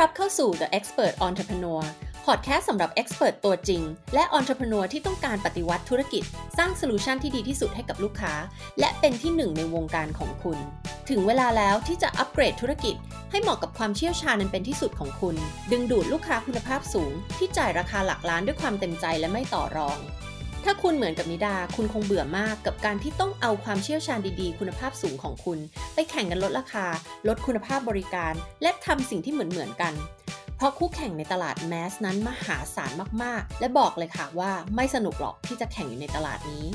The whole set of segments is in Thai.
ต้อนรับเข้าสู่ The Expert Entrepreneur พอดแคสต์สำหรับ Expert ตัวจริง และ Entrepreneur ที่ต้องการปฏิวัติธุรกิจ สร้างโซลูชันที่ดีที่สุดให้กับลูกค้า และเป็นที่หนึ่งในวงการของคุณ ถึงเวลาแล้วที่จะอัปเกรดธุรกิจ ให้เหมาะกับความเชี่ยวชาญนั้นเป็นที่สุดของคุณ ดึงดูดลูกค้าคุณภาพสูง ที่จ่ายราคาหลักล้านด้วยความเต็มใจและไม่ต่อรอง ถ้าคุณเหมือนกับนิดา คุณคงเบื่อมากกับการที่ต้องเอาความเชี่ยวชาญดีๆ คุณภาพสูงของคุณ ไปแข่งกันลดราคา ลดคุณภาพบริการ และทำสิ่งที่เหมือนๆกัน เพราะคู่แข่งในตลาดแมสนั้นมหาศาลมากๆ และบอกเลยค่ะว่าไม่สนุกหรอกที่จะแข่งอยู่ในตลาดนี้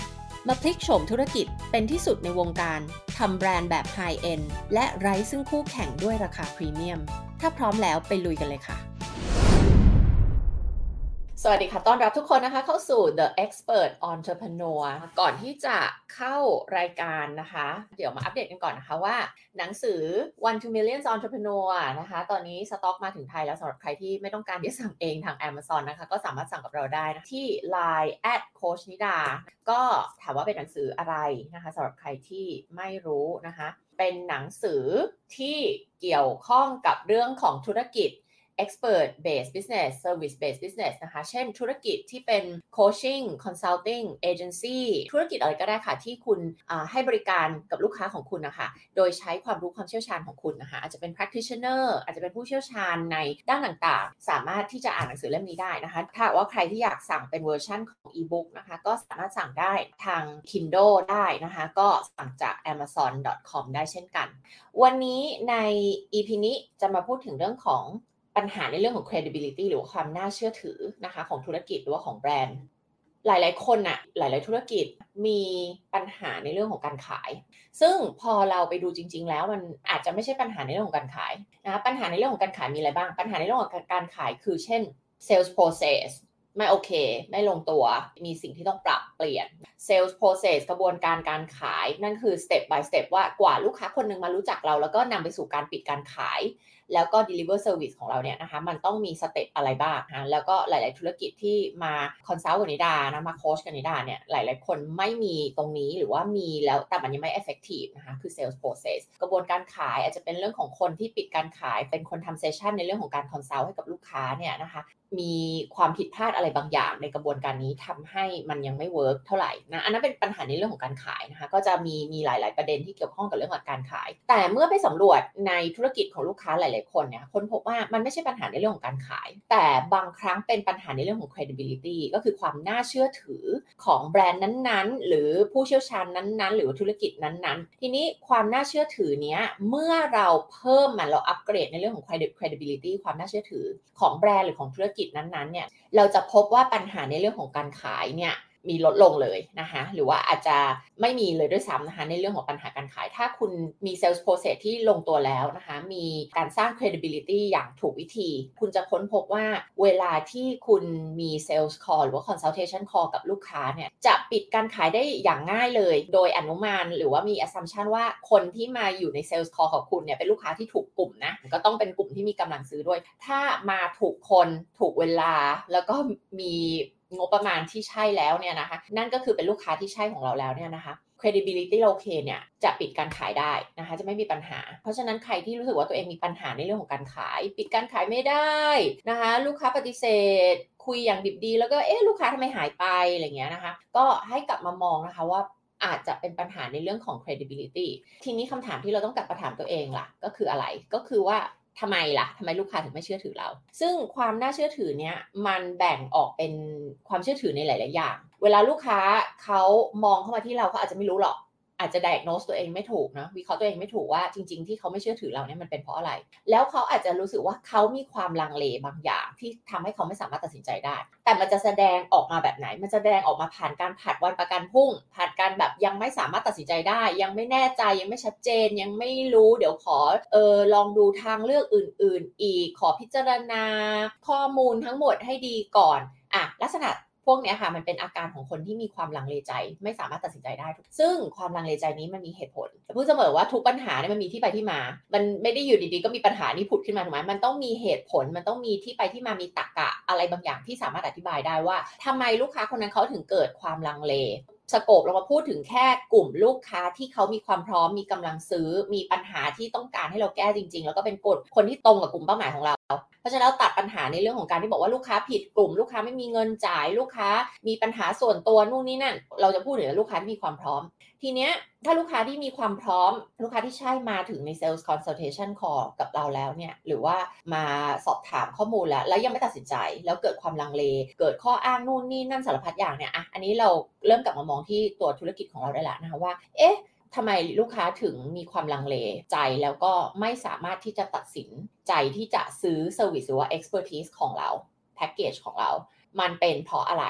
มาพลิกโฉมธุรกิจเป็นที่สุดในวงการทำแบรนด์แบบไฮเอ็นและไร้ซึ่งคู่แข่งด้วยราคาพรีเมียม ถ้าพร้อมแล้วไปลุยกันเลยค่ะ สวัสดีค่ะ ต้อนรับทุกคนนะคะเข้าสู่ The Expert Entrepreneur ก่อนที่จะเข้ารายการนะคะ เดี๋ยวมาอัปเดตกันก่อนนะคะว่า หนังสือ One to Millions Entrepreneur นะคะ ตอนนี้สต็อกมาถึงไทยแล้วสำหรับใครที่ไม่ต้องการที่สั่งเองทาง Amazon นะคะ ก็สามารถสั่งกับเราได้นะที่ Line at Coach นิดาก็ถามว่าเป็นหนังสืออะไรนะคะสำหรับใครที่ไม่รู้นะคะ เป็นหนังสือที่เกี่ยวข้องกับเรื่องของธุรกิจ expert based business service based business นะคะ เช่นธุรกิจที่เป็น coaching consulting agency ธุรกิจอะไรก็ได้ค่ะ ที่คุณให้บริการกับลูกค้าของคุณนะคะ โดยใช้ความรู้ความเชี่ยวชาญของคุณนะคะ อาจจะเป็น practitioner อาจจะเป็นผู้เชี่ยวชาญในด้านต่างๆ สามารถที่จะอ่านหนังสือเล่มนี้ได้นะคะ ถ้าว่าใครที่อยากสั่งเป็นเวอร์ชันของ e-book นะคะ ก็สามารถสั่งได้ทาง Kindle ได้นะคะ ก็สั่งจาก amazon.com ได้เช่นกัน วันนี้ใน EP นี้จะมาพูดถึงเรื่องของ ปัญหาในเรื่องของ credibility หรือว่าความน่าเชื่อถือนะคะของธุรกิจหรือว่าของแบรนด์ หลาย ๆ คนอะหลาย ๆ ธุรกิจมีปัญหาในเรื่องของการขาย ซึ่งพอเราไปดูจริง ๆ แล้วมันอาจจะไม่ใช่ปัญหาในเรื่องของการขายนะปัญหาในเรื่องของการขายมีอะไรบ้าง ปัญหาในเรื่องของการขายคือเช่น sales process ไม่โอเค ไม่ลงตัว มีสิ่งที่ต้องปรับ เปลี่ยน sales process กระบวนการการขาย นั่นคือ step by step ว่ากว่าลูกค้าคนหนึ่งมารู้จักเรา แล้วก็นำไปสู่การปิดการขาย แล้วก็ deliver service ของเราเนี่ยนะคะ มันต้องมีสเต็ปอะไรบ้างนะแล้วก็หลาย ๆ ธุรกิจที่มา consult กับนิดานะมาโค้ชกับนิดาเนี่ยหลาย ๆ คนไม่มีตรงนี้หรือว่ามีแล้วแต่มันยังไม่ effective นะคะคือ sales process กระบวนการขายอาจจะเป็นเรื่องของคนที่ปิดการขาย เป็นคนทำ session ในเรื่องของการ consult ให้กับลูกค้าเนี่ยนะคะ มีความผิดพลาดอะไรบางอย่างในกระบวนการนี้ทำให้มันยังไม่ work เท่าไหร่นะอันนั้นเป็นปัญหาในเรื่องของการขายนะคะก็จะมีมีหลาย ๆ ประเด็นที่เกี่ยวข้องกับเรื่องของการขาย แต่เมื่อไปสำรวจในธุรกิจของลูกค้าหลาย ๆ คนเนี่ยค้นพบว่ามันไม่ใช่ปัญหาในเรื่องของการขาย แต่บางครั้งเป็นปัญหาในเรื่องของ credibility ก็คือความน่าเชื่อถือของแบรนด์นั้นๆ หรือผู้เชี่ยวชาญนั้น ๆ หรือธุรกิจนั้น ๆ ทีนี้ความน่าเชื่อถือเนี้ยเมื่อเราเพิ่มมันเราอัปเกรดในเรื่องของ credibility ความน่าเชื่อถือของแบรนด์หรือของธุรกิจนั้นๆเนี่ยเราจะพบว่าปัญหาในเรื่องของการขายเนี่ย มีลดลงเลยนะคะหรือว่าอาจจะไม่มีเลยด้วยซ้ำนะคะในเรื่องของปัญหาการขาย ถ้าคุณมี sales process ที่ลงตัวแล้วนะคะมีการสร้าง credibility อย่างถูกวิธี คุณจะค้นพบว่าเวลาที่คุณมี sales call หรือว่า consultation call กับลูกค้าเนี่ยจะปิดการขายได้อย่างง่ายเลย โดยอนุมานหรือว่ามี assumption ว่าคนที่มาอยู่ใน sales call ของคุณเนี่ยเป็นลูกค้าที่ถูกกลุ่มนะก็ต้องเป็นกลุ่มที่มีกำลังซื้อด้วย ถ้ามาถูกคนถูกเวลาแล้วก็มีงบประมาณที่ใช่แล้วเนี่ยนะคะ นั่นก็คือเป็นลูกค้าที่ใช่ของเราแล้วเนี่ยนะคะ credibility เราโอเคเนี่ยจะปิดการขายได้นะคะ จะไม่มีปัญหา เพราะฉะนั้นใครที่รู้สึกว่าตัวเองมีปัญหาในเรื่องของการขาย ปิดการขายไม่ได้นะคะ ลูกค้าปฏิเสธ คุยอย่างดิบดี แล้วก็เอ๊ะลูกค้าทำไมหายไปอะไรเงี้ยนะคะ ก็ให้กลับมามองนะคะว่าอาจจะเป็นปัญหาในเรื่องของ credibility ทีนี้คำถามที่เราต้องกลับมาถามตัวเองล่ะ ก็คืออะไรก็คือว่า ทำไมล่ะทำไมลูกค้าถึงไม่เชื่อถือเรา ซึ่งความน่าเชื่อถือเนี้ยมันแบ่งออกเป็นความเชื่อถือในหลาย ๆ อย่าง เวลาลูกค้าเขามองเข้ามาที่เราเขาอาจจะไม่รู้หรอก อาจจะ diagnose ตัวเองไม่ถูกนะวิเคราะห์ตัวเองไม่ถูกว่าจริง ๆ ที่เขาไม่เชื่อถือเราเนี่ยมันเป็นเพราะอะไร แล้วเขาอาจจะรู้สึกว่าเขามีความลังเลบางอย่าง ที่ทำให้เขาไม่สามารถตัดสินใจได้ แต่มันจะแสดงออกมาแบบไหน มันจะแสดงออกมาผ่านการผัดวันประกันพรุ่ง ผ่านการแบบยังไม่สามารถตัดสินใจได้ ยังไม่แน่ใจยังไม่ชัดเจน ยังไม่รู้เดี๋ยวขอเออลองดูทางเลือกอื่น ๆ อีกขอพิจารณาข้อมูลทั้งหมดให้ดีก่อนอะลักษณะ พวกนี้ค่ะมันเป็นอาการของคนที่มีความลังเลใจ ไม่สามารถตัดสินใจได้ ซึ่งความลังเลใจนี้มันมีเหตุผลพูดเสมอว่าทุกปัญหาเนี่ยมันมีที่ไปที่มา มันไม่ได้อยู่ดีๆก็มีปัญหานี้ผุดขึ้นมาถูกไหมมันต้องมีเหตุผล มันต้องมีที่ไปที่มามีตรรกะอะไรบางอย่างที่สามารถอธิบายได้ว่าทำไมลูกค้าคนนั้นเขาถึงเกิดความลังเลสโกปเรามาพูดถึงแค่กลุ่มลูกค้าที่เขามีความพร้อมมีกำลังซื้อมีปัญหาที่ต้องการให้เราแก้จริง ๆ แล้วก็เป็นกฎคนที่ตรงกับกลุ่มเป้าหมายของเรา ราะฉะนั้นเราตัดปัญหาในเรื่องของการที่บอกว่าลูกค้าผิดกลุ่ม ลูกค้าไม่มีเงินจ่ายลูกค้ามีปัญหาส่วนตัวนู่นนี่นั่น เราจะพูดถึงลูกค้าที่มีความพร้อม ทีเนี้ยถ้าลูกค้าที่มีความพร้อม ลูกค้าที่ใช่มาถึงใน Sales Consultation Call กับเราแล้วเนี่ยหรือว่ามาสอบถามข้อมูลแล้ว แล้วยังไม่ตัดสินใจ แล้วเกิดความลังเล เกิดข้ออ้างนู่นนี่นั่นสารพัดอย่างเนี่ยอะอันนี้เราเริ่มกลับมามองที่ตัวธุรกิจของเราได้แล้วนะคะว่า เอ๊ะ ทำไมลูกค้าถึงมีความลังเลใจแล้วก็ไม่สามารถที่จะตัดสินใจที่จะซื้อ service หรือว่า expertise ของเราแพ็กเกจของเรา มันเป็นเพราะอะไร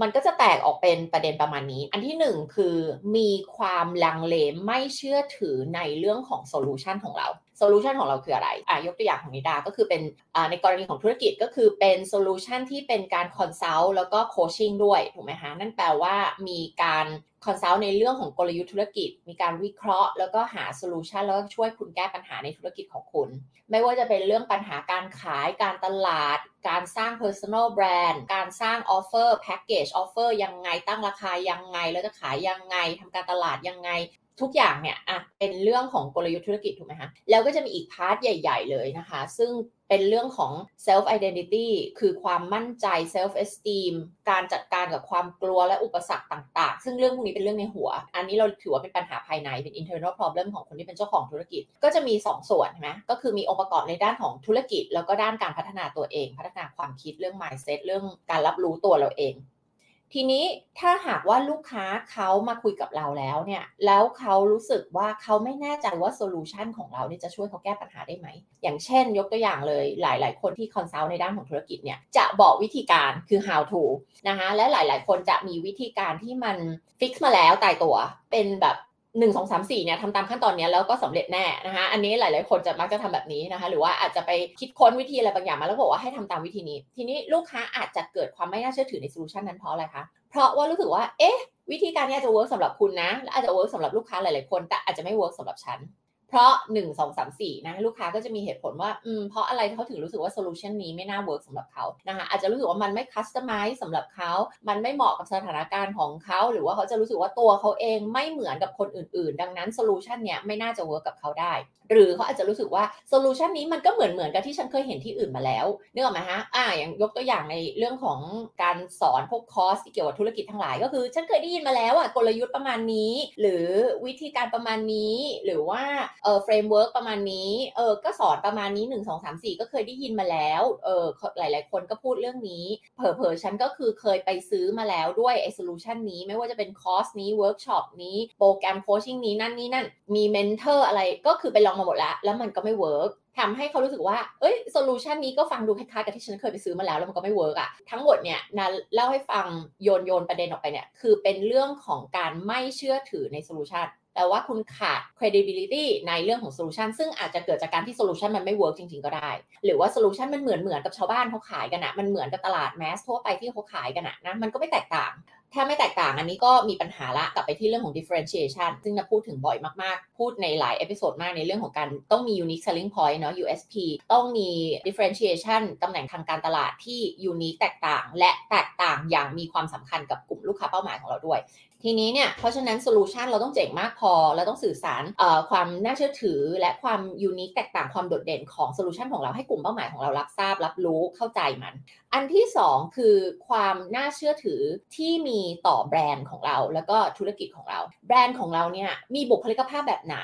มันก็จะแตกออกเป็นประเด็นประมาณนี้ อันที่หนึ่งคือมีความลังเลไม่เชื่อถือในเรื่องของ solution ของเรา solution ของเราคืออะไรอะยกตัวอย่างของนิดา ก็คือเป็นในกรณีของธุรกิจก็คือเป็น solution ที่เป็นการ consult แล้วก็ coaching ด้วย ถูกไหมคะนั่นแปลว่ามีการ consult ในเรื่องของกลยุทธ์ธุรกิจ มีการวิเคราะห์ แล้วก็หา solution แล้วก็ช่วยคุณแก้ปัญหาในธุรกิจของคุณ ไม่ว่าจะเป็นเรื่องปัญหาการขายการตลาด การสร้าง personal brand การสร้าง offer package offer ยังไงตั้งราคายังไง แล้วจะขายยังไงทำการตลาดยังไง ทุกอย่างเนี่ยอะเป็นเรื่องของกลยุทธ์ธุรกิจถูกไหมคะแล้วก็จะมีอีก part ใหญ่ ๆ เลยนะคะ ซึ่งเป็นเรื่องของ self identity คือความมั่นใจ self esteem การจัดการกับความกลัวและอุปสรรคต่าง ๆ ซึ่งเรื่องพวกนี้เป็นเรื่องในหัว อันนี้เราถือว่าเป็นปัญหาภายในเป็น internal problem ของคนที่เป็นเจ้าของธุรกิจ ก็จะมี 2ส่วนใช่ไหมก็คือมีองค์ประกอบในด้านของธุรกิจ แล้วก็ด้านการพัฒนาตัวเอง พัฒนาความคิดเรื่อง mindset เรื่องการรับรู้ตัวเราเอง ทีนี้ถ้าหากว่าลูกค้าเขามาคุยกับเราแล้วเนี่ย แล้วเขารู้สึกว่าเขาไม่แน่ใจว่าโซลูชันของเราเนี่ยจะช่วยเขาแก้ปัญหาได้ไหม อย่างเช่น ยกตัวอย่างเลยหลาย ๆ คนที่ consult ในด้านของธุรกิจเนี่ย จะบอกวิธีการคือ how to นะคะ และหลาย ๆ คนจะมีวิธีการที่มัน fix มาแล้วตายตัว เป็นแบบ หนึ่งสองสามสี่เนี่ยทำตามขั้นตอนนี้แล้วก็สำเร็จแน่นะคะอันนี้หลาย ๆ คนจะมักจะทำแบบนี้นะคะ หรือว่าอาจจะไปคิดค้นวิธีอะไรบางอย่างมาแล้วบอกว่าให้ทำตามวิธีนี้ ทีนี้ลูกค้าอาจจะเกิดความไม่น่าเชื่อถือใน solution นั้นเพราะอะไรคะเพราะว่ารู้สึกว่าเอ๊ะวิธีการนี้อาจจะ work สำหรับคุณนะและอาจจะ work สำหรับลูกค้าหลาย ๆ คน แต่อาจจะไม่ work สำหรับฉัน เพราะหนึ่งสองสามสี่นะลูกค้าก็จะมีเหตุผลว่าอืมเพราะอะไรเขาถึงรู้สึกว่า solution นี้ไม่น่า work สำหรับเขานะคะอาจจะรู้สึกว่ามันไม่ customize สำหรับเขา มันไม่เหมาะกับสถานการณ์ของเขา หรือว่าเขาจะรู้สึกว่าตัวเขาเองไม่เหมือนกับคนอื่น ๆ ดังนั้น solution เนี้ยไม่น่าจะ work กับเขาได้ หรือเขาอาจจะรู้สึกว่า solution นี้มันก็เหมือนเหมือนกับที่ฉันเคยเห็นที่อื่นมาแล้วนึกออกไหมฮะอ่าอย่างยกตัวอย่างในเรื่องของการสอนพวกคอร์สที่เกี่ยวกับธุรกิจทั้งหลาย ก็คือฉันเคยได้ยินมาแล้วอะกลยุทธ์ประมาณนี้ หรือวิธีการประมาณนี้ หรือว่าเออ framework ประมาณนี้เออก็สอนประมาณนี้ 1 2 3 4 ก็เคยได้ยินมาแล้วเออหลาย ๆ คนก็พูดเรื่องนี้ เผลอๆฉันก็คือเคยไปซื้อมาแล้วด้วยไอ้ solution นี้ไม่ว่าจะเป็นคอร์สนี้เวิร์กช็อปนี้โปรแกรม coaching นี้นั่นนี่นั่นมี mentor อะไรก็คือไปลองมาหมดแล้ว แล้วมันก็ไม่ work ทำให้เขารู้สึกว่า เอ้ย solution นี้ก็ฟังดูคล้ายๆกับที่ฉันเคยไปซื้อมาแล้วแล้วมันก็ไม่ work อะทั้งหมดเนี่ยนะเล่าให้ฟังโยนโยนประเด็นออกไปเนี่ย คือเป็นเรื่องของการไม่เชื่อถือใน solution แต่ว่าคุณขาด credibility ในเรื่องของ solution ซึ่งอาจจะเกิดจากการที่ solution มันไม่ work จริง ๆ ก็ได้ หรือว่า solution มันเหมือนเหมือนกับชาวบ้านเขาขายกันอะมันเหมือนกับตลาด mass ทั่วไปที่เขาขายกันอะนะมันก็ไม่แตกต่างถ้าไม่แตกต่างอันนี้ก็มีปัญหาละกลับไปที่เรื่องของ differentiation ซึ่งเราพูดถึงบ่อยมาก ๆ พูดในหลาย episode มากในเรื่องของการต้องมี unique selling point เนาะ USP ต้องมี differentiation ตำแหน่งทางการตลาดที่ unique แตกต่าง และแตกต่างอย่างมีความสำคัญกับกลุ่มลูกค้าเป้าหมายของเราด้วย ทีนี้เนี่ย เพราะฉะนั้น solution เราต้องเจ๋งมากพอ เราต้องสื่อสารความน่าเชื่อถือ และความ unique แตกต่างความโดดเด่นของ solution ของเราให้กลุ่มเป้าหมายของเรารับทราบ รับรู้เข้าใจมัน อันที่ 2 คือความน่าเชื่อถือที่มีต่อแบรนด์ของเรา แล้วก็ธุรกิจของเรา แบรนด์ของเราเนี่ยมีบุคลิกภาพแบบไหน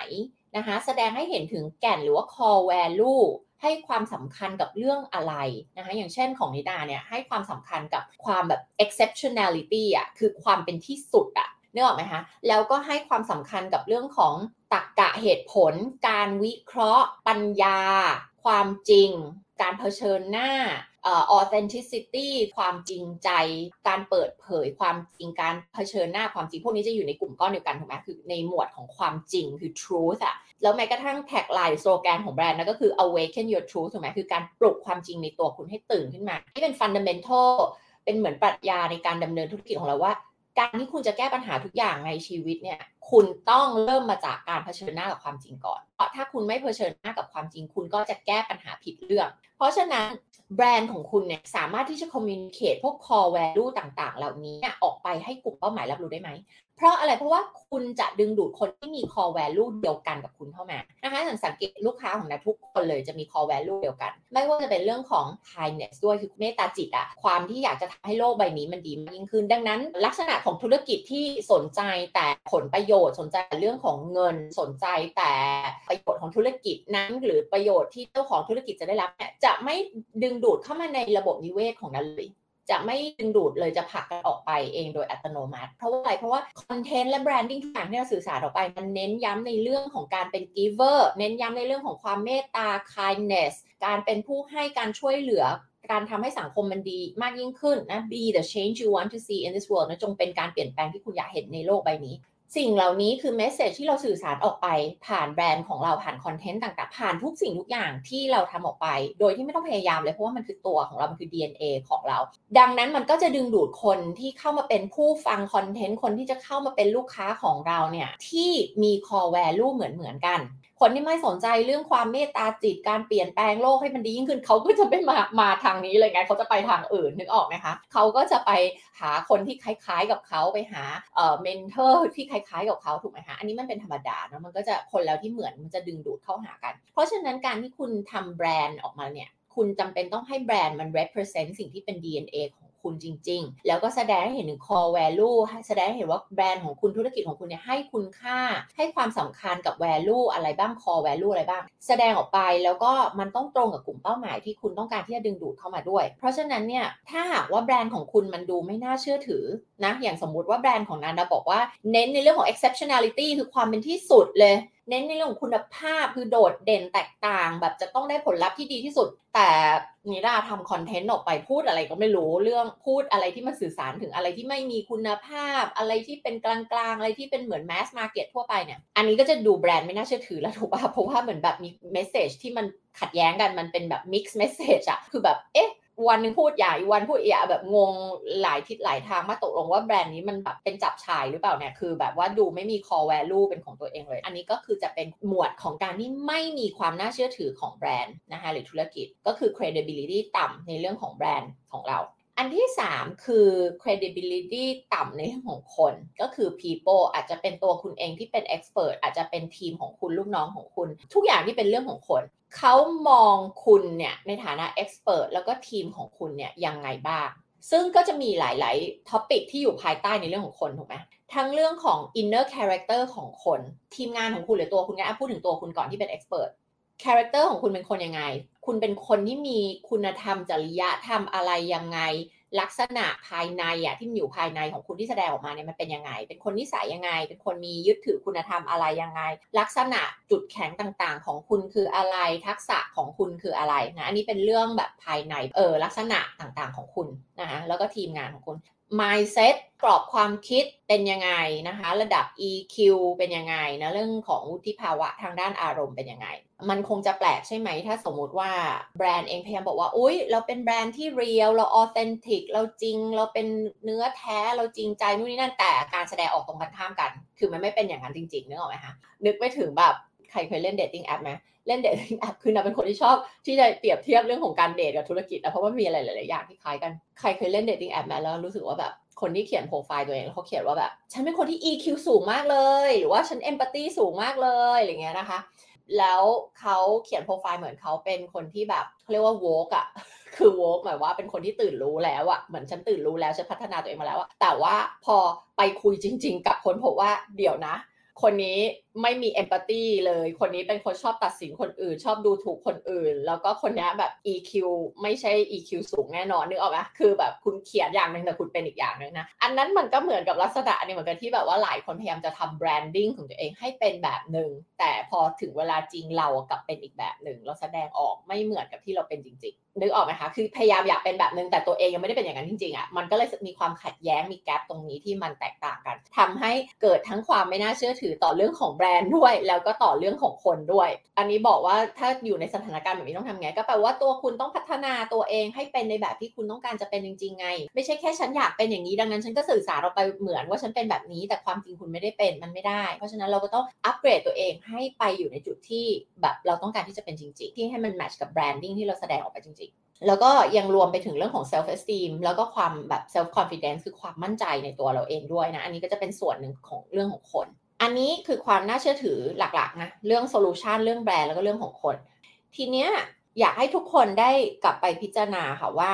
นะคะแสดงให้เห็นถึงแก่นหรือว่า core value ให้ความสำคัญกับเรื่องอะไรนะคะอย่างเช่นของนิดาเนี่ยให้ความสำคัญกับความแบบ exceptionality อะคือความเป็นที่สุดอะนึกออกไหมคะแล้วก็ให้ความสำคัญกับเรื่องของตรรกกะเหตุผล การวิเคราะห์ ปัญญา ความจริง การเผชิญหน้า authenticity ความจริงใจ การเปิดเผยความจริงการเผชิญหน้าความจริง พวกนี้จะอยู่ในกลุ่มก้อนเดียวกันถูกไหมคือในหมวดของความจริงคือ truth อะแล้วแม้กระทั่ง tagline สโลแกนของแบรนด์นั่นก็คือ awaken your truth ถูกไหมคือการปลุกความจริงในตัวคุณให้ตื่นขึ้นมา ที่เป็น fundamental เป็นเหมือนปรัชญาในการดำเนินธุรกิจของเราว่า การที่คุณจะแก้ปัญหาทุกอย่างในชีวิตเนี่ยคุณต้องเริ่มมาจากการเผชิญหน้ากับความจริงก่อน เพราะถ้าคุณไม่เผชิญหน้ากับความจริง คุณก็จะแก้ปัญหาผิดเรื่อง เพราะฉะนั้น แบรนด์ของคุณเนี่ยสามารถที่จะ communicate พวก core value ต่างๆ เหล่านี้ออกไปให้กลุ่มเป้าหมายรับรู้ได้ไหม เพราะอะไรเพราะว่าคุณจะดึงดูดคนที่มี core value เดียวกันกับคุณเข้ามานะคะสังเกตลูกค้าของนัทุกคนเลยจะมี core value เดียวกัน ไม่ว่าจะเป็นเรื่องของ kindness ด้วยคือเมตตาจิตอะความที่อยากจะทำให้โลกใบนี้มันดีมากยิ่งขึ้น ดังนั้น ลักษณะของธุรกิจที่สนใจแต่ผลประโยชน์ สนใจเรื่องของเงินสนใจแต่ประโยชน์ของธุรกิจนั้น หรือประโยชน์ที่เจ้าของธุรกิจจะได้รับเนี่ยจะไม่ดึงดูดเข้ามาในระบบนิเวศของนั้นเลย จะไม่ดึงดูดเลยจะผลักกันออกไปเองโดยอัตโนมัติ เพราะว่าอะไรเพราะว่าคอนเทนต์และ branding ทุกอย่างที่เราสื่อสารออกไป มันเน้นย้ำในเรื่องของการเป็น giver เน้นย้ำในเรื่องของความเมตตา kindness การเป็นผู้ให้การช่วยเหลือการทำให้สังคมมันดีมากยิ่งขึ้นนะ be the change you want to see in this world นะจงเป็นการเปลี่ยนแปลงที่คุณอยากเห็นในโลกใบนี้ สิ่งเหล่านี้คือ message ที่เราสื่อสารออกไปผ่านแบรนด์ของเราผ่านคอนเทนต์ต่างๆ ผ่านทุกสิ่งทุกอย่างที่เราทำออกไป โดยที่ไม่ต้องพยายามเลยเพราะว่ามันคือตัวของเรา มันคือ DNA ของเรา ดังนั้นมันก็จะดึงดูดคนที่เข้ามาเป็นผู้ฟังคอนเทนต์คนที่จะเข้ามาเป็นลูกค้าของเราเนี่ยที่มี core value เหมือนเหมือนกัน คนที่ไม่สนใจเรื่องความเมตตาจิตการเปลี่ยนแปลงโลกให้มันดียิ่งขึ้นเขาก็จะไม่มามาทางนี้เลยไงเขาจะไปทางอื่นนึกออกไหมคะเขาก็จะไปหาคนที่คล้าย ๆ กับเขาไปหาเอ่อ mentor ที่คล้าย ๆ กับเขาถูกไหมคะอันนี้มันเป็นธรรมดาเนาะมันก็จะคนแล้วที่เหมือนมันจะดึงดูดเข้าหากัน เพราะฉะนั้นการที่คุณทำแบรนด์ออกมาเนี่ยคุณจำเป็นต้องให้แบรนด์มัน represent สิ่งที่เป็น DNA ของ คุณจริง ๆ แล้วก็แสดงให้เห็นถึง core value แสดงให้เห็นว่าแบรนด์ของคุณธุรกิจของคุณเนี่ยให้คุณค่า ให้ความสำคัญกับ value อะไรบ้าง core value อะไรบ้าง แสดงออกไปแล้วก็มันต้องตรงกับกลุ่มเป้าหมายที่คุณต้องการที่จะดึงดูดเข้ามาด้วย เพราะฉะนั้นเนี่ยถ้าหากว่าแบรนด์ของคุณมันดูไม่น่าเชื่อถือนะอย่างสมมุติว่าแบรนด์ของนันดาบอกว่าเน้นในเรื่องของ exceptionality คือความเป็นที่สุดเลย เน้นในเรื่องคุณภาพคือโดดเด่นแตกต่าง แบบจะต้องได้ผลลัพธ์ที่ดีที่สุด แต่นิดาทำคอนเทนต์ออกไปพูดอะไรก็ไม่รู้เรื่องพูดอะไรที่มันสื่อสารถึงอะไรที่ไม่มีคุณภาพ อะไรที่เป็นกลางๆ อะไรที่เป็นเหมือน mass market ทั่วไปเนี่ยอันนี้ก็จะดูแบรนด์ไม่น่าเชื่อถือแล้วถูกป่ะเพราะว่าเหมือนแบบมี message ที่มันขัดแย้งกันมันเป็นแบบ mixed message อะคือแบบเอ๊ะ วันนึงพูดอย่างวันพูดอีกแบบงงหลายทิศหลายทางมาตกลงว่าแบรนด์นี้มันแบบเป็นจับฉ่ายหรือเปล่าเนี่ยคือแบบว่าดูไม่มี core value เป็นของตัวเองเลย อันนี้ก็คือจะเป็นหมวดของการที่ไม่มีความน่าเชื่อถือของแบรนด์นะคะหรือธุรกิจก็คือ credibility ต่ำในเรื่องของแบรนด์ของเราอันที่ 3 คือ credibility ต่ำในเรื่องของคน ก็คือ people อาจจะเป็นตัวคุณเองที่เป็น expert อาจจะเป็นทีมของคุณลูกน้องของคุณ ทุกอย่างที่เป็นเรื่องของคน เขามองคุณเนี่ยในฐานะ expert แล้วก็ทีมของคุณเนี่ยยังไงบ้าง ซึ่งก็จะมีหลาย ๆ topic ที่อยู่ภายใต้ในเรื่องของคนถูกไหมทั้งเรื่องของ inner character ของคน ทีมงานของคุณหรือตัวคุณนะพูดถึงตัวคุณก่อนที่เป็น expert character ของคุณเป็นคนยังไง คุณเป็นคนที่มีคุณธรรมจริยธรรมอะไรยังไง ลักษณะภายในอะที่มันอยู่ภายในของคุณที่แสดงออกมาเนี่ยมันเป็นยังไง เป็นคนนิสัยยังไง เป็นคนมียึดถือคุณธรรมอะไรยังไง ลักษณะจุดแข็งต่างๆ ของคุณคืออะไร ทักษะของคุณคืออะไรนะ อันนี้เป็นเรื่องแบบภายใน เออลักษณะต่างๆของคุณนะคะ แล้วก็ทีมงานของคุณ mindset กรอบความคิดเป็นยังไงนะคะ ระดับ EQ เป็นยังไงนะเรื่องของวุฒิภาวะทางด้านอารมณ์เป็นยังไง มันคงจะแปลกใช่ไหม ถ้าสมมุติว่าแบรนด์เองพยายามบอกว่า อุ๊ย เราเป็นแบรนด์ที่ real เรา authentic เราจริง เราเป็นเนื้อแท้เราจริงใจนู่นนี่นั่นแต่การแสดงออกตรงกันข้ามกัน คือมันไม่เป็นอย่างนั้นจริงๆนึกออกไหมคะนึกไปถึงแบบ ใครเคยเล่น dating app ไหมเล่น dating app คือนาเป็นคนที่ชอบที่จะเปรียบเทียบเรื่องของการเดทกับธุรกิจนะเพราะว่ามีอะไรหลายๆอย่างที่คล้ายกันใครเคยเล่น dating app ไหมแล้วรู้สึกว่าแบบคนที่เขียนโปรไฟล์ตัวเองแล้วเขาเขียนว่าแบบ ฉันเป็นคนที่ EQ สูงมากเลย หรือว่าฉันเอมพัตตีสูงมากเลยอะไรเงี้ยนะคะ แล้วเขาเขียนโปรไฟล์เหมือนเขาเป็นคนที่แบบเขาเรียกว่าโวกอะคือโวกหมายว่าเป็นคนที่ตื่นรู้แล้วอะเหมือนฉันตื่นรู้แล้วฉันพัฒนาตัวเองมาแล้วอะแต่ว่าพอไปคุยจริง ๆ กับคนพบว่าเดี๋ยวนะ คนนี้ ไม่มีเอมพัตตีเลย คนนี้เป็นคนชอบตัดสินคนอื่น ชอบดูถูกคนอื่น แล้วก็คนนี้แบบ EQ ไม่ใช่ EQ สูงแน่นอนนึกออกไหมคือแบบคุณเขียนอย่างหนึ่งแต่คุณเป็นอีกอย่างหนึ่งนะ อันนั้นมันก็เหมือนกับลักษณะนี้เหมือนกันที่แบบว่าหลายคนพยายามจะทำแบรนดิ้งของตัวเองให้เป็นแบบหนึ่งแต่พอถึงเวลาจริงเรากลับเป็นอีกแบบหนึ่งเราแสดงออกไม่เหมือนกับที่เราเป็นจริงๆนึกออกไหมคะคือพยายามอยากเป็นแบบหนึ่งแต่ตัวเองยังไม่ได้เป็นอย่างนั้นจริงๆอะมันก็เลยมีความขัดแย้งมีแกลบตรงนี้ที่มันแตกต่างกันทำให้เกิดทั้งความไม่น่าเชื่อถือต่อเรื่องของแบรนด์ด้วย แล้วก็ต่อเรื่องของคนด้วย อันนี้บอกว่าถ้าอยู่ในสถานการณ์แบบนี้ต้องทำไง ก็แปลว่าตัวคุณต้องพัฒนาตัวเองให้เป็นในแบบที่คุณต้องการจะเป็นจริงๆไง ไม่ใช่แค่ฉันอยากเป็นอย่างนี้ดังนั้นฉันก็สื่อสารออกไปเหมือนว่าฉันเป็นแบบนี้ แต่ความจริงคุณไม่ได้เป็นมันไม่ได้ เพราะฉะนั้นเราก็ต้องอัปเกรดตัวเองให้ไปอยู่ในจุดที่แบบเราต้องการที่จะเป็นจริง ๆ ที่ให้มันแมทช์กับแบรนดิ้งที่เราแสดงออกไปจริงๆแล้วก็ยังรวมไปถึงเรื่องของ self esteem แล้วก็ความแบบ self confidence คือความมั่นใจในตัวเราเองด้วยนะ อันนี้ก็จะเป็นส่วนหนึ่งของเรื่องของคน อันนี้คือความน่าเชื่อถือหลักๆนะเรื่องโซลูชันเรื่องแบรนด์แล้วก็เรื่องของคน ทีเนี้ยอยากให้ทุกคนได้กลับไปพิจารณาค่ะว่า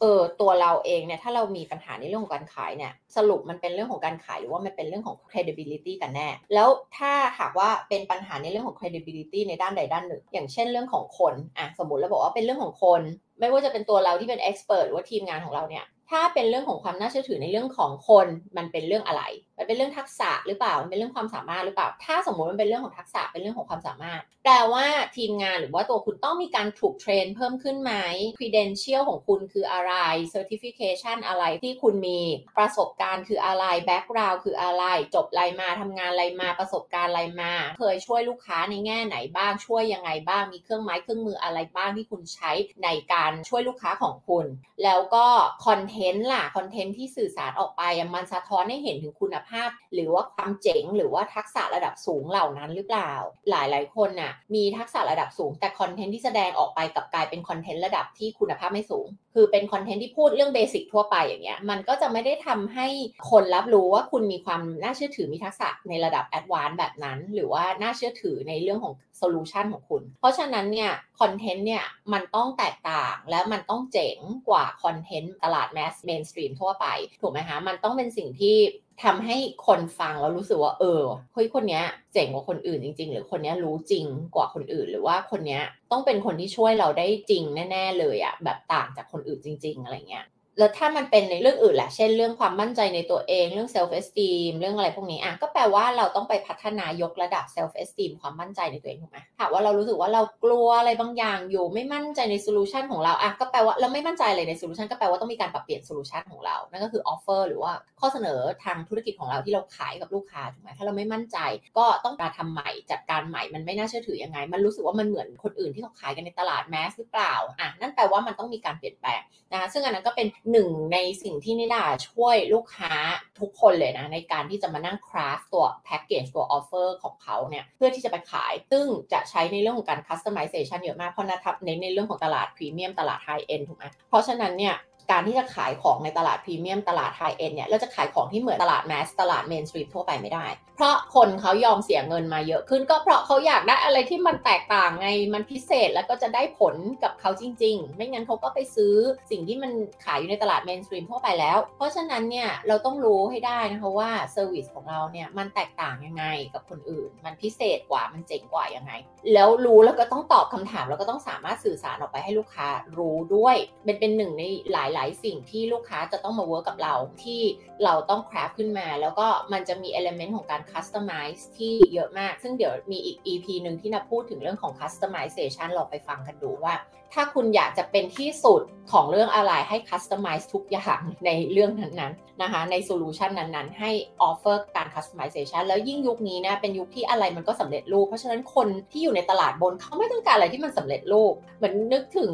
เออตัวเราเองเนี่ยถ้าเรามีปัญหาในเรื่องของการขายเนี่ยสรุปมันเป็นเรื่องของการขายหรือว่ามันเป็นเรื่องของ credibility กันแน่ แล้วถ้าหากว่าเป็นปัญหาในเรื่องของ credibility ในด้านใดด้านหนึ่ง อย่างเช่นเรื่องของคนอะสมมติเราบอกว่าเป็นเรื่องของคน ไม่ว่าจะเป็นตัวเราที่เป็น expert หรือว่าทีมงานของเราเนี่ย ถ้าเป็นเรื่องของความน่าเชื่อถือในเรื่องของคน มันเป็นเรื่องอะไร มันเป็นเรื่องทักษะหรือเปล่า มันเป็นเรื่องความสามารถหรือเปล่า ถ้าสมมติมันเป็นเรื่องของทักษะ เป็นเรื่องของความสามารถ แปลว่าทีมงานหรือว่าตัวคุณต้องมีการถูกเทรนเพิ่มขึ้นไหม credential ของคุณคืออะไร certification อะไรที่คุณมี ประสบการณ์คืออะไร background คืออะไร จบอะไรมาทำงานอะไรมา ประสบการณ์อะไรมา เคยช่วยลูกค้าในแง่ไหนบ้าง ช่วยยังไงบ้าง มีเครื่องไม้เครื่องมืออะไรบ้างที่คุณใช้ในการช่วยลูกค้าของคุณ แล้วก็คอนเทนต์ล่ะคอนเทนต์ที่สื่อสารออกไปมันสะท้อนให้เห็นถึงคุณภาพ หรือว่าความเจ๋ง หรือว่าทักษะระดับสูงเหล่านั้นหรือเปล่า หลายหลายคนน่ะมีทักษะระดับสูง แต่คอนเทนต์ที่แสดงออกไปกลับกลายเป็นคอนเทนต์ระดับที่คุณภาพไม่สูง คือเป็นคอนเทนต์ที่พูดเรื่อง basic ทั่วไปอย่างเงี้ยมันก็จะไม่ได้ทำให้คนรับรู้ว่าคุณมีความน่าเชื่อถือมีทักษะในระดับ advance แบบนั้น หรือว่าน่าเชื่อถือในเรื่องของ solution ของคุณ เพราะฉะนั้นเนี่ยคอนเทนต์เนี่ยมันต้องแตกต่างและมันต้องเจ๋งกว่าคอนเทนต์ตลาด mass mainstream ทั่วไป ถูกไหมคะมันต้องเป็นสิ่งที่ทำให้คนฟังแล้วรู้สึกว่าเออเฮ้ยคนนี้เจ๋งกว่าคนอื่นจริง ๆ หรือคนนี้รู้จริงกว่าคนอื่น หรือว่าคนนี้ต้องเป็นคนที่ช่วยเราได้จริงแน่ ๆ เลยอะแบบต่างจากคนอื่นจริง ๆ อะไรเงี้ย แล้วถ้ามันเป็นในเรื่องอื่นแหละ เช่นเรื่องความมั่นใจในตัวเอง เรื่อง self esteem เรื่องอะไรพวกนี้อะก็แปลว่าเราต้องไปพัฒนายกระดับ self esteem ความมั่นใจในตัวเองถูกไหมหาว่าเรารู้สึกว่าเรากลัวอะไรบางอย่างอยู่ไม่มั่นใจใน solution ของเราอะก็แปลว่าเราไม่มั่นใจเลยใน solution ก็แปลว่าต้องมีการปรับเปลี่ยน solution ของเรา นั่นก็คือ offer หรือว่าข้อเสนอทางธุรกิจของเราที่เราขายกับลูกค้าถูกไหมถ้าเราไม่มั่นใจ ก็ต้องการทำใหม่จัดการใหม่มันไม่น่าเชื่อถือยังไง มันรู้สึกว่ามันเหมือนคนอื่นที่เขาขายกันในตลาด mass หรือเปล่าอะนั่นแปลว่ามันต้องมีการเปลี่ยนแปลงนะคะซึ่งอันนั้นก็เป็นหนึ่งในสิ่งที่นิดาช่วยลูกค้าทุกคนเลยนะ ในการที่จะมานั่ง craft ตัวแพ็กเกจตัว offer ของเขาเนี่ยเพื่อที่จะไปขาย ซึ่งจะใช้ในเรื่องของการ customization เยอะมาก เพราะนาเน้นในเรื่องของตลาดพรีเมียมตลาด high-end ถูกไหมเพราะฉะนั้นเนี่ย การที่จะขายของในตลาดพรีเมียมตลาด high-end เนี่ยเราจะขายของที่เหมือนตลาด mass ตลาด mainstream ทั่วไปไม่ได้ เพราะคนเขายอมเสียเงินมาเยอะขึ้นก็เพราะเขาอยากได้อะไรที่มันแตกต่างไงมันพิเศษแล้วก็จะได้ผลกับเขาจริง ๆ ไม่งั้นเขาก็ไปซื้อสิ่งที่มันขายอยู่ในตลาด mainstream ทั่วไปแล้ว เพราะฉะนั้นเนี่ยเราต้องรู้ให้ได้นะคะว่า service ของเราเนี่ยมันแตกต่างยังไงกับคนอื่น มันพิเศษกว่ามันเจ๋งกว่ายังไง แล้วรู้แล้วก็ต้องตอบคำถามแล้วก็ต้องสามารถสื่อสารออกไปให้ลูกค้ารู้ด้วยเป็นเป็นหนึ่งในหลายๆ สิ่งที่ลูกค้าจะต้องมา work กับเราที่เราต้อง craft ขึ้นมา แล้วก็มันจะมี element ของการ customize ที่เยอะมาก ซึ่งเดี๋ยวมีอีก EP หนึ่งที่นาพูดถึงเรื่องของ customization ลองไปฟังกันดูว่า ถ้าคุณอยากจะเป็นที่สุดของเรื่องอะไรให้ customize ทุกอย่างในเรื่องนั้น ๆ นะคะ ใน solution นั้น ๆ ให้ offer การ customization แล้วยิ่งยุคนี้นะเป็นยุคที่อะไรมันก็สำเร็จรูป เพราะฉะนั้นคนที่อยู่ในตลาดบนเขาไม่ต้องการอะไรที่มันสำเร็จรูป เหมือนนึกถึง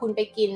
คุณไปกิน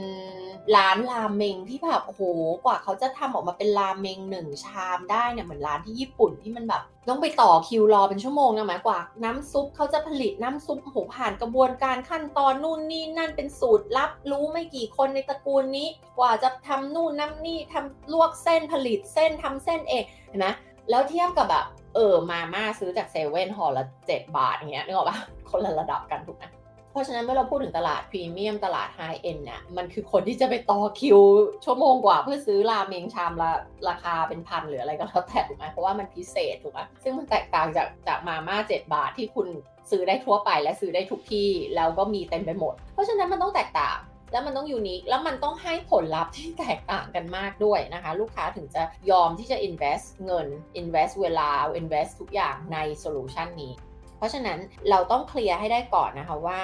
ร้านราเมงที่แบบโอ้โหกว่าเขาจะทำออกมาเป็นราเมงหนึ่งชามได้เนี่ยเหมือนร้านที่ญี่ปุ่นที่มันแบบต้องไปต่อคิวรอเป็นชั่วโมงนะหมายกว่า น้ำซุปเขาจะผลิตน้ำซุปโหผ่านกระบวนการขั้นตอนนู่นนี่นั่นเป็นสูตรลับรู้ไม่กี่คนในตระกูลนี้ กว่าจะทำนู่นน้ำนี่ทำลวกเส้นผลิตเส้นทำเส้นเองเห็นไหม แล้วเทียบกับแบบเออมาม่าซื้อจากเซเว่นห่อละเจ็ดบาทอย่างเงี้ยนึกออกปะคนละระดับกันถูกไหมเพราะฉะนั้นเมื่อเราพูดถึงตลาดพรีเมียมตลาด high-end เนี่ยมันคือคนที่จะไปต่อคิว ชั่วโมงกว่าเพื่อซื้อราเมงชามละราคาเป็นพันหรืออะไรก็แล้วแต่ถูกไหมเพราะว่ามันพิเศษถูกไหมซึ่งมันแตกต่างจากจากมาม่าเจ็ดบาทที่คุณซื้อได้ทั่วไปและซื้อได้ทุกที่แล้วก็มีเต็มไปหมด เพราะฉะนั้นมันต้องแตกต่าง แล้วมันต้อง unique แล้วมันต้องให้ผลลัพธ์ที่แตกต่างกันมากด้วยนะคะ ลูกค้าถึงจะยอมที่จะ invest เงิน invest เวลา invest ทุกอย่างใน solution นี้ เพราะฉะนั้นเราต้องเคลียร์ให้ได้ก่อนนะคะว่า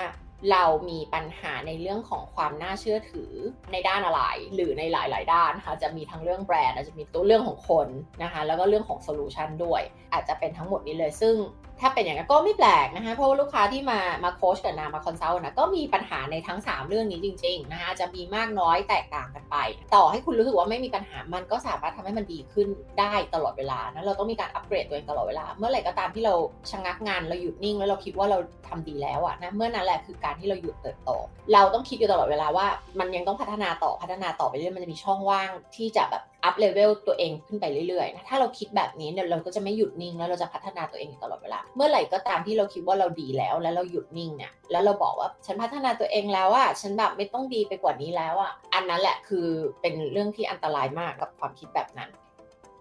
เรามีปัญหาในเรื่องของความน่าเชื่อถือในด้านอะไร หรือในหลาย ๆ ด้านนะคะจะมีทั้งเรื่องแบรนด์อาจจะมีตัวเรื่องของคนนะคะแล้วก็เรื่องของ solution ด้วย อาจจะเป็นทั้งหมดนี้เลย ซึ่ง ถ้าเป็นอย่างนั้นก็ไม่แปลกนะคะเพราะว่าลูกค้าที่มามาโค้ชกับนามา consult นาก็มีปัญหาในทั้ง 3 เรื่องนี้จริงๆนะคะจะมีมากน้อยแตกต่างกันไป ต่อให้คุณรู้สึกว่าไม่มีปัญหามันก็สามารถทำให้มันดีขึ้นได้ตลอดเวลานะเราต้องมีการอัปเกรดตัวเองตลอดเวลา เมื่อไหร่ก็ตามที่เราชะงักงันเราหยุดนิ่ง แล้วเราคิดว่าเราทำดีแล้วอะนะเมื่อนั้นแหละคือการที่เราหยุดเติบโต เราต้องคิดอยู่ตลอดเวลาว่า มันยังต้องพัฒนาต่อพัฒนาต่อไปเรื่อยมันจะมีช่องว่างที่จะแบบ up level ตัวเองขึ้นไปเรื่อยๆ ถ้าเราคิดแบบนี้เนี่ยเราก็จะไม่หยุดนิ่งแล้วเราจะพัฒนาตัวเองตลอดเวลา เมื่อไหร่ก็ตามที่เราคิดว่าเราดีแล้วแล้วเราหยุดนิ่งเนี่ย แล้วเราบอกว่าฉันพัฒนาตัวเองแล้วอะฉันแบบไม่ต้องดีไปกว่านี้แล้วอะอันนั้นแหละคือเป็นเรื่องที่อันตรายมากกับความคิดแบบนั้น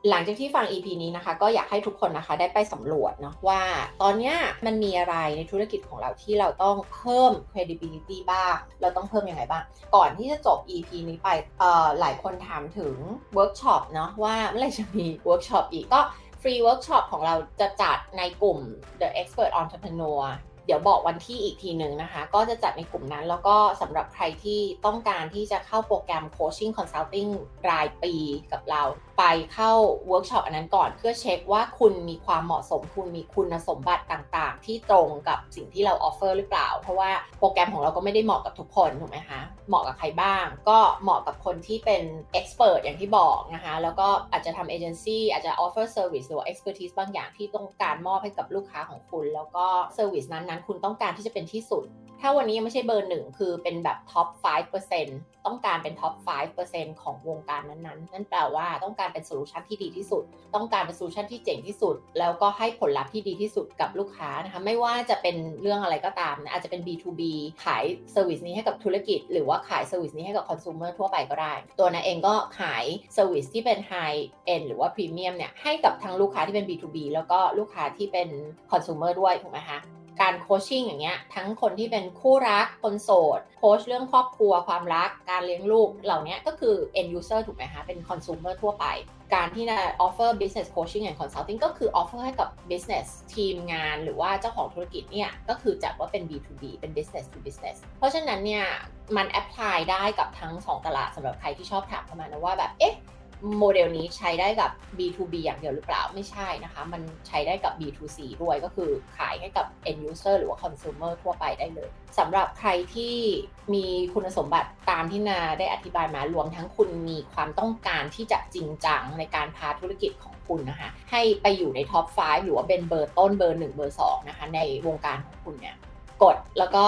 หลังจากที่ฟัง EP นี้นะคะ ก็อยากให้ทุกคนนะคะได้ไปสำรวจเนาะว่าตอนนี้มันมีอะไรในธุรกิจของเราที่เราต้องเพิ่ม credibility บ้าง เราต้องเพิ่มยังไงบ้าง ก่อนที่จะจบ EP นี้ไปเอ่อหลายคนถามถึง workshop เนาะว่าเมื่อไหร่จะมี workshop อีกก็ฟรีเวิร์กช็อปของเราจะจัดในกลุ่ม The Expert Entrepreneur เดี๋ยวบอกวันที่อีกทีหนึ่งนะคะ ก็จะจัดในกลุ่มนั้น แล้วก็สำหรับใครที่ต้องการที่จะเข้าโปรแกรม Coaching Consulting รายปีกับเรา ไปเข้าเวิร์กช็อปอันนั้นก่อน เพื่อเช็คว่าคุณมีความเหมาะสม คุณมีคุณสมบัติต่างๆ ที่ตรงกับสิ่งที่เรา offer หรือเปล่า เพราะว่าโปรแกรมของเราก็ไม่ได้เหมาะกับทุกคนถูกไหมคะ เหมาะกับใครบ้าง ก็เหมาะกับคนที่เป็น expert อย่างที่บอกนะคะ แล้วก็อาจจะทำเอเจนซี่อาจจะ offer service หรือ expertise บางอย่างที่ต้องการมอบให้กับลูกค้าของคุณ แล้วก็ service นั้นๆคุณต้องการที่จะเป็นที่สุด ถ้าวันนี้ยังไม่ใช่เบอร์หนึ่งคือเป็นแบบท็อป 5%ต้องการเป็นท็อป 5%ของวงการนั้นๆ นั่นแปลว่าต้องการเป็น solution ที่ดีที่สุด ต้องการเป็น solution ที่เจ๋งที่สุด แล้วก็ให้ผลลัพธ์ที่ดีที่สุดกับลูกค้านะคะ ไม่ว่าจะเป็นเรื่องอะไรก็ตามนะอาจจะเป็น B2B ขาย service นี้ให้กับธุรกิจ หรือว่าขายเซอร์วิสนี้ให้กับคอน sumer ทั่วไปก็ได้ ตัวนั้นเองก็ขาย service ที่เป็น High End หรือว่า Premium เนี่ยให้กับทั้งลูกค้าที่เป็น B2B แล้วก็ลูกค้าที่เป็นคอน sumer ด้วยถูกไหมคะ การโคชชิ่งอย่างเงี้ยทั้งคนที่เป็นคู่รักคนโสดโคชเรื่องครอบครัวความรักการเลี้ยงลูกเหล่านี้ก็คือ end user ถูกไหมคะเป็น consumer ทั่วไป การที่จะ offer business coaching and consulting ก็คือ offer ให้กับ business ทีมงานหรือว่าเจ้าของธุรกิจเนี่ยก็คือจัดว่าเป็น B2B เป็น business to business เพราะฉะนั้นเนี่ยมัน apply ได้กับทั้ง 2 ตลาดสำหรับใครที่ชอบถามเข้ามานะว่าแบบเอ๊ะ โมเดลนี้ใช้ได้กับ B2B อย่างเดียวหรือเปล่าไม่ใช่นะคะ มันใช้ได้กับ B2C ด้วยก็คือขายให้กับ end user หรือว่า consumer ทั่วไปได้เลยสำหรับใครที่มีคุณสมบัติตามที่นาได้อธิบายมารวมทั้งคุณมีความต้องการที่จะจริงจังในการพาธุรกิจของคุณนะคะให้ไปอยู่ในท็อป 5 หรือว่าเป็นเบอร์ต้นเบอร์ 1 เบอร์ 2 นะคะ ในวงการของคุณเนี่ยกดแล้วก็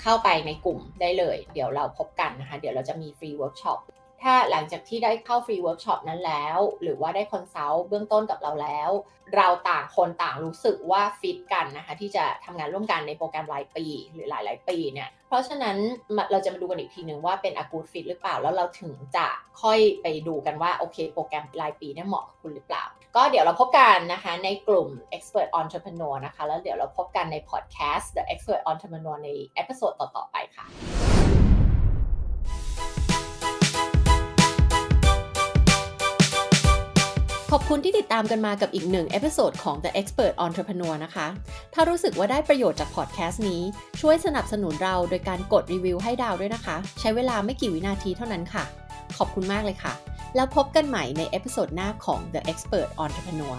เข้าไปในกลุ่มได้เลย เดี๋ยวเราพบกันนะคะ เดี๋ยวเราจะมีฟรีเวิร์กช็อป ถ้าหลังจากที่ได้เข้าฟรีเวิร์กช็อปนั้นแล้ว หรือว่าได้ consult เบื้องต้นกับเราแล้ว เราต่างคนต่างรู้สึกว่าฟิตกันนะคะที่จะทำงานร่วมกันในโปรแกรมรายปีหรือหลาย ๆ ปีเนี่ยเพราะฉะนั้นเราจะมาดูกันอีกทีนึงว่าเป็น a good fit หรือเปล่า แล้วเราถึงจะค่อยไปดูกันว่าโอเคโปรแกรมรายปีเนี่ยเหมาะกับคุณหรือเปล่า ก็เดี๋ยวเราพบกันนะคะในกลุ่ม Expert Entrepreneur นะคะแล้วเดี๋ยวเราพบกันในพอดแคสต์ The Expert Entrepreneur ในepisode ต่อ ๆ ไปค่ะ ขอบคุณที่ติดตามกันมากับอีกหนึ่ง episode ของ The Expert Entrepreneur นะคะ ถ้ารู้สึกว่าได้ประโยชน์จากพอดแคสต์นี้ ช่วยสนับสนุนเราโดยการกดรีวิวให้ดาวด้วยนะคะ ใช้เวลาไม่กี่วินาทีเท่านั้นค่ะ ขอบคุณมากเลยค่ะ แล้วพบกันใหม่ใน episode หน้าของ The Expert Entrepreneur